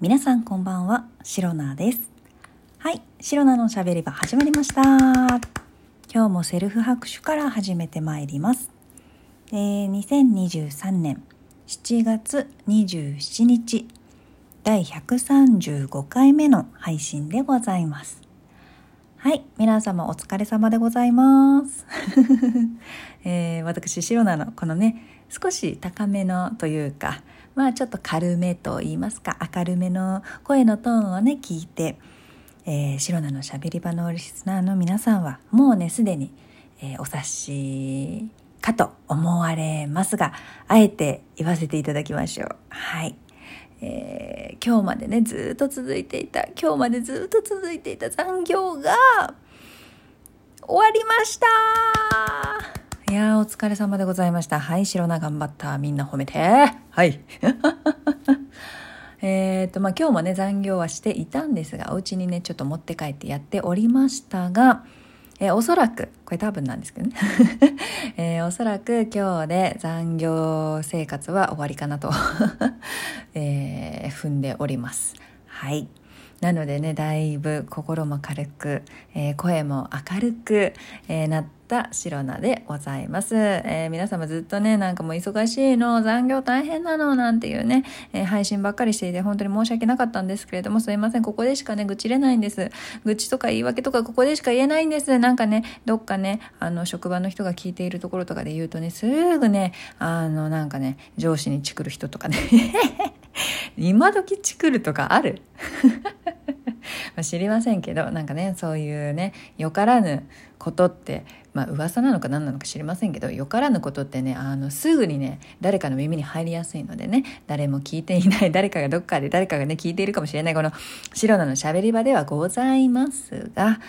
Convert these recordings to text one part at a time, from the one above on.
皆さんこんばんは、シロナです。はい、シロナのしゃべり場始まりました。今日もセルフ拍手から始めてまいります。えー、2023年7月27日、第135回目の配信でございます。はい、皆様お疲れ様でございます。えー、私、シロナのこのね、少し高めのというか、まあちょっと軽めと言いますか、明るめの声のトーンをね、聞いて、えー、シロナのしゃべり場のリスナーの皆さんは、もうね、すでに、えー、お察しかと思われますが、あえて言わせていただきましょう。はい。えー、今日までねずっと続いていた今日までずっと続いていた残業が終わりましたいやお疲れ様でございました。はい白菜頑張った。みんな褒めて。はい。えっとまあ今日もね残業はしていたんですがお家にねちょっと持って帰ってやっておりましたがえー、おそらく、これ多分なんですけどね、えー、おそらく今日で残業生活は終わりかなと、えー、踏んでおります。はい。なのでね、だいぶ心も軽く、えー、声も明るく、えー、なった白菜でございます。えー、皆様ずっとね、なんかもう忙しいの、残業大変なの、なんていうね、え配信ばっかりしていて本当に申し訳なかったんですけれども、すいません、ここでしかね、愚痴れないんです。愚痴とか言い訳とかここでしか言えないんです。なんかね、どっかね、あの、職場の人が聞いているところとかで言うとね、すぐね、あの、なんかね、上司にチクる人とかね、今時チクるとかある？ま知りませんけどなんかねそういうねよからぬことってまあ噂なのか何なのか知りませんけどよからぬことってねあのすぐにね誰かの耳に入りやすいのでね誰も聞いていない 誰かがどっかで誰かがね聞いているかもしれないこの白菜のしゃべり場ではございますが、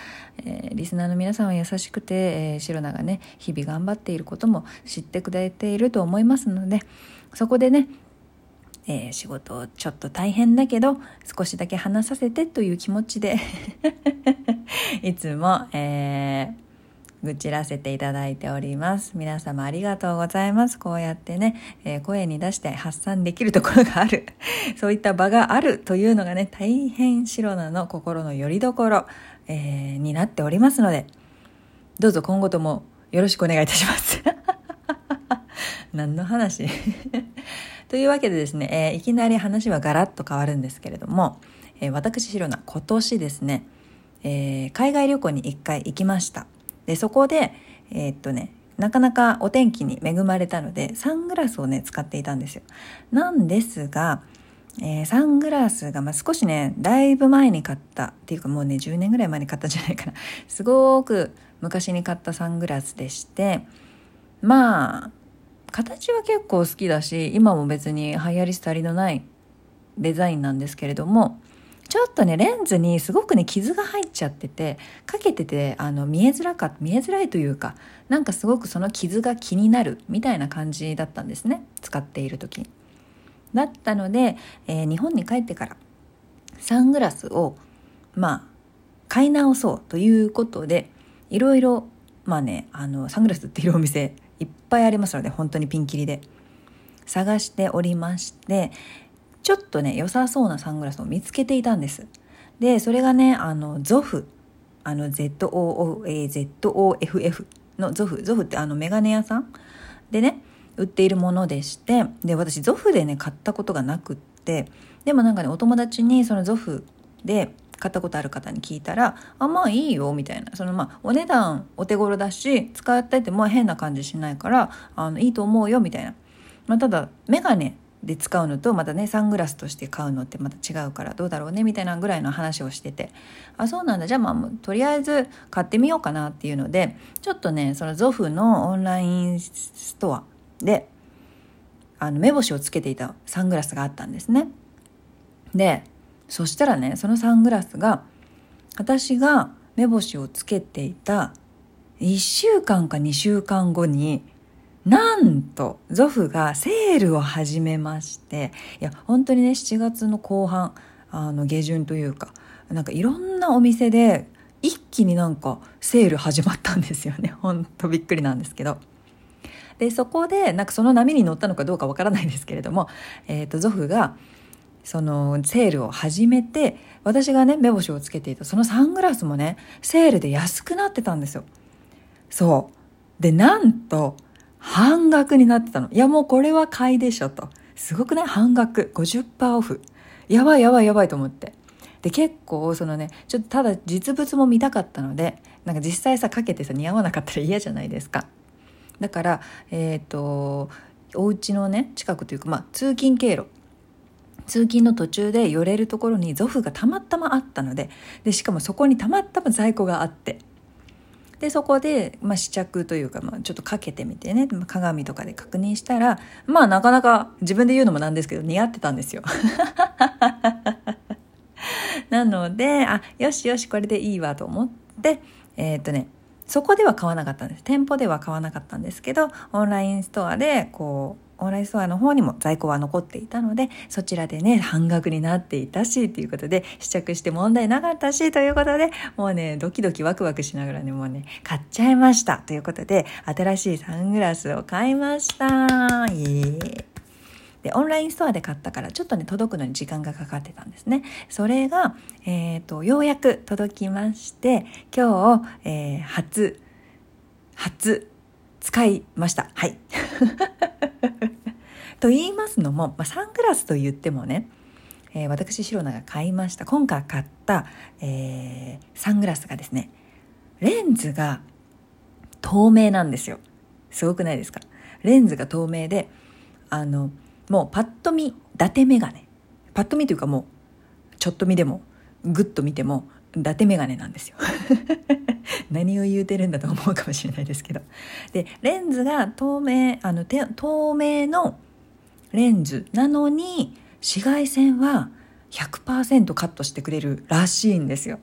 えー、リスナーの皆さんは優しくて、えー、白菜がね日々頑張っていることも知ってくれていると思いますのでそこでねえー、仕事ちょっと大変だけど少しだけ話させてという気持ちで いつも、えー、愚痴らせていただいております。皆様ありがとうございます。こうやってね、えー、声に出して発散できるところがある。そういった場があるというのがね大変白菜の心の拠り所、えー、になっておりますので。どうぞ今後ともよろしくお願いいたします。何の話？というわけでですね、えー、いきなり話はガラッと変わるんですけれども、えー、私、シロナ、今年ですね、えー、海外旅行に一回行きました。で、そこで、えー、っとね、なかなかお天気に恵まれたので、サングラスをね、使っていたんですよ。なんですが、えー、サングラスが、まあ、少しね、だいぶ前に買った、っていうかもうね、10年ぐらい前に買ったんじゃないかな。すごく昔に買ったサングラスでして、まあ、形は結構好きだし今も別に流行り廃りのないデザインなんですけれどもちょっとねレンズにすごくね傷が入っちゃっててかけててあの見えづらか見えづらいというかなんかすごくその傷が気になるみたいな感じだったんですね使っている時。だったので、えー、日本に帰ってからサングラスをまあ買い直そうということでいろいろまあねあのサングラス売っているお店いっぱいありますので本当にピンキリで。探しておりましてちょっとね良さそうなサングラスを見つけていたんです。でそれがねあのゾフ。あの ZOFF のゾフ。ゾフってあのメガネ屋さん？でね売っているものでしてで私ゾフでね買ったことがなくってでもなんかねお友達にそのゾフで買ったことある方に聞いたら「あまあいいよ」みたいな。そのまあお値段お手頃だし使ってても変な感じしないからあのいいと思うよみたいな、まあ、ただ眼鏡で使うのとまたねサングラスとして買うのってまた違うからどうだろうねみたいなぐらいの話をしてて。あそうなんだ。じゃあまあとりあえず買ってみようかなっていうのでちょっとねそのゾフのオンラインストアであの目星をつけていたサングラスがあったんですね。でそしたらねそのサングラスが私が目星をつけていた1週間か2週間後になんとゾフがセールを始めましていや本当にね7月の後半あの下旬というかなんかいろんなお店で一気になんかセール始まったんですよねほんとびっくりなんですけど。でそこでなんかその波に乗ったのかどうかわからないですけれども、えーとゾフがそのセールを始めて私がね目星をつけていたそのサングラスもねセールで安くなってたんですよ。そう。でなんと半額になってたの。いやもうこれは買いでしょと。すごくね半額。50%オフ。やばいやばいやばいと思って。で結構そのねちょっとただ実物も見たかったのでなんか実際さかけてさ似合わなかったら嫌じゃないですか。だからえっ、ー、とお家のね近くというかまあ通勤経路。通勤の途中で寄れるところにゾフがたまたまあったのででしかもそこにたまたま在庫があって。でそこで、まあ、試着というか、まあ、ちょっとかけてみてね。鏡とかで確認したらまあなかなか自分で言うのもなんですけど似合ってたんですよ。なのであよしよしこれでいいわと思ってえー、っとねそこでは買わなかったんです。店舗では買わなかったんですけどオンラインストアでこうオンラインストアの方にも在庫は残っていたのでそちらでね半額になっていたしということで試着して問題なかったしということでもうねドキドキワクワクしながらねもうね買っちゃいましたということで新しいサングラスを買いました。イエーイ。でオンラインストアで買ったからちょっとね届くのに時間がかかってたんですね。それが、えーと、ようやく届きまして今日、えー、初初使いました。はい。と言いますのも、まあ、サングラスと言ってもね、えー、私シロナが買いました。今回買った、えー、サングラスがですねレンズが透明なんですよ。すごくないですか？レンズが透明であのもうパッと見伊達メガネパッと見というかもうちょっと見でもグッと見ても伊達メガネなんですよ。何を言うてるんだと思うかもしれないですけど。でレンズが透明あの透明のレンズなのに紫外線は100%カットしてくれるらしいんですよ。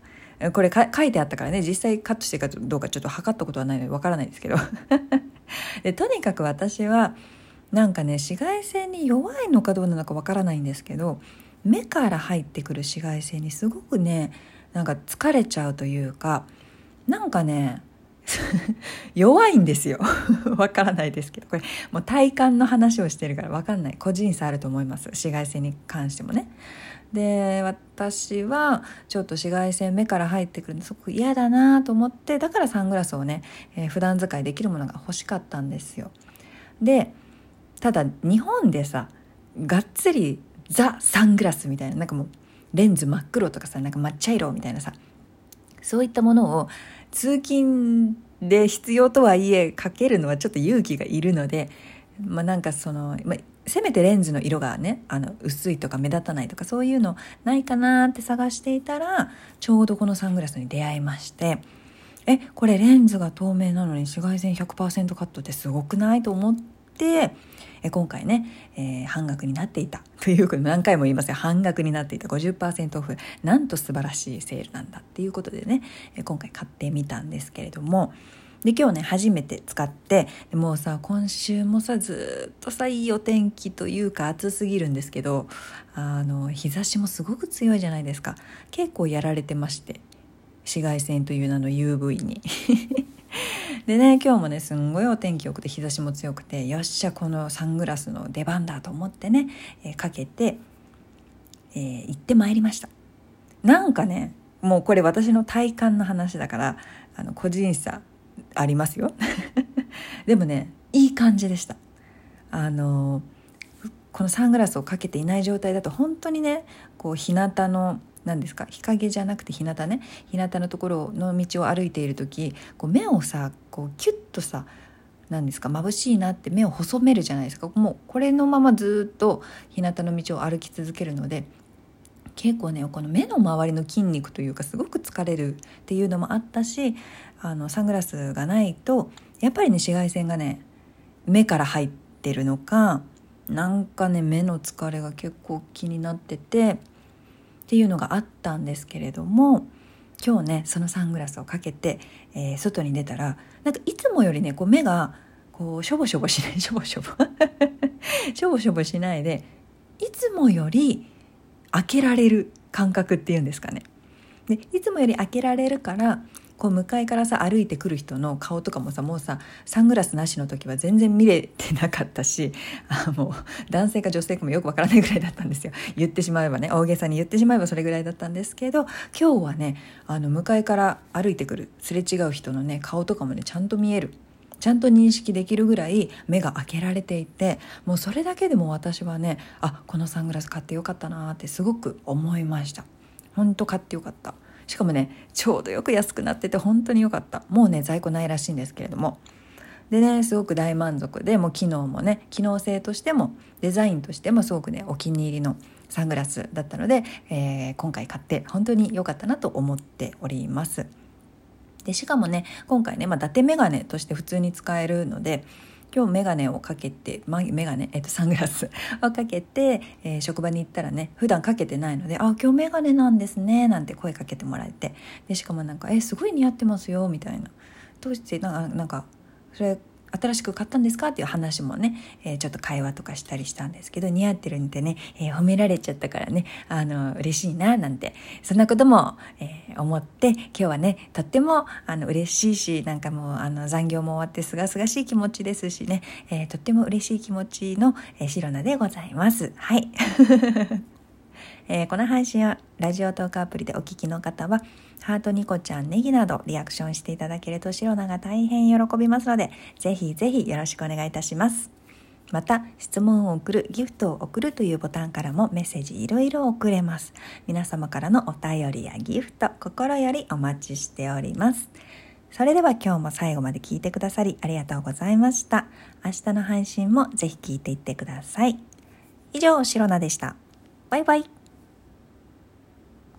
これ書いてあったからね実際カットしてるかどうかちょっと測ったことはないのでわからないですけど。でとにかく私はなんかね紫外線に弱いのかどうなのかわからないんですけど目から入ってくる紫外線にすごくねなんか疲れちゃうというかなんかね 弱いんですよ。わからないですけど。これもう体感の話をしてるからわかんない。個人差あると思います。紫外線に関してもね。で私はちょっと紫外線目から入ってくるのすごく嫌だなと思ってだからサングラスをね、えー、普段使いできるものが欲しかったんですよ。でただ日本でさがっつりザ・サングラスみたいななんかもうレンズ真っ黒とかさなんか抹茶色みたいなさそういったものを通勤で必要とはいえかけるのはちょっと勇気がいるので、まあ、なんかその、まあ、せめてレンズの色がねあの薄いとか目立たないとかそういうのないかなって探していたらちょうどこのサングラスに出会いましてえこれレンズが透明なのに紫外線100%カットってすごくないと思ってえ今回ね、えー、半額になっていた。ということ何回も言いますが半額になっていた50%オフなんと素晴らしいセールなんだっていうことでね、今回買ってみたんですけれども。で今日ね初めて使ってもうさ今週もさずっとさいいお天気というか暑すぎるんですけどあの日差しもすごく強いじゃないですか。結構やられてまして紫外線という名の UV に。でね今日もねすんごいお天気良くて日差しも強くてよっしゃこのサングラスの出番だと思ってね、えー、かけて、えー、行ってまいりました。なんかねもうこれ私の体感の話だからあの個人差ありますよ。でもねいい感じでした。あのこのサングラスをかけていない状態だと本当にねこう日向の何ですか？日陰じゃなくて日向ね。日向のところの道を歩いている時こう目をさこうキュッとさ何ですか？眩しいなって目を細めるじゃないですか。もうこれのままずっと日向の道を歩き続けるので結構ねこの目の周りの筋肉というかすごく疲れるっていうのもあったしあのサングラスがないとやっぱりね紫外線がね目から入ってるのかなんかね目の疲れが結構気になっててっていうのがあったんですけれども今日ねそのサングラスをかけて、えー、外に出たらなんかいつもよりねこう目がこうしょぼしょぼしない しょぼしょぼ しょぼしょぼしないでいつもより開けられる感覚っていうんですかね。でいつもより開けられるからこう向かいからさ歩いてくる人の顔とかもさもうさサングラスなしの時は全然見れてなかったしあもう男性か女性かもよくわからないぐらいだったんですよ。言ってしまえばね大げさに言ってしまえばそれぐらいだったんですけど今日はねあの向かいから歩いてくるすれ違う人のね顔とかもねちゃんと見える。ちゃんと認識できるぐらい目が開けられていてもうそれだけでも私はねあこのサングラス買ってよかったなってすごく思いました。本当買ってよかった。しかもねちょうどよく安くなってて本当によかったもうね在庫ないらしいんですけれどもでねすごく大満足でもう機能もね機能性としてもデザインとしてもすごくねお気に入りのサングラスだったので、えー、今回買って本当に良かったなと思っております。でしかもね今回ね、まあ、伊達メガネとして普通に使えるので今日眼鏡をかけて、ま、眼鏡、えっと、サングラス をかけて、えー、職場に行ったらね普段かけてないので「あ今日眼鏡なんですね」なんて声かけてもらえて。でしかもなんか「えすごい似合ってますよ」みたいな。どうしてなんかなんかそれ新しく買ったんですか？っていう話もね、えー、ちょっと会話とかしたりしたんですけど似合ってるんでね、えー、褒められちゃったからねあの嬉しいななんてそんなことも、えー、思って今日はねとってもあの嬉しいしなんかもうあの残業も終わってすがすがしい気持ちですしね、えとっても嬉しい気持ちの、えー、シロナでございます。はいえー、この配信はラジオトークアプリでお聞きの方は、ハートニコちゃん、ネギなどリアクションしていただけるとシロナが大変喜びますので、ぜひぜひよろしくお願いいたします。また、質問を送る、ギフトを送るというボタンからもメッセージいろいろ送れます。皆様からのお便りやギフト、心よりお待ちしております。それでは今日も最後まで聞いてくださりありがとうございました。明日の配信もぜひ聞いていってください。以上、シロナでした。バイバイ。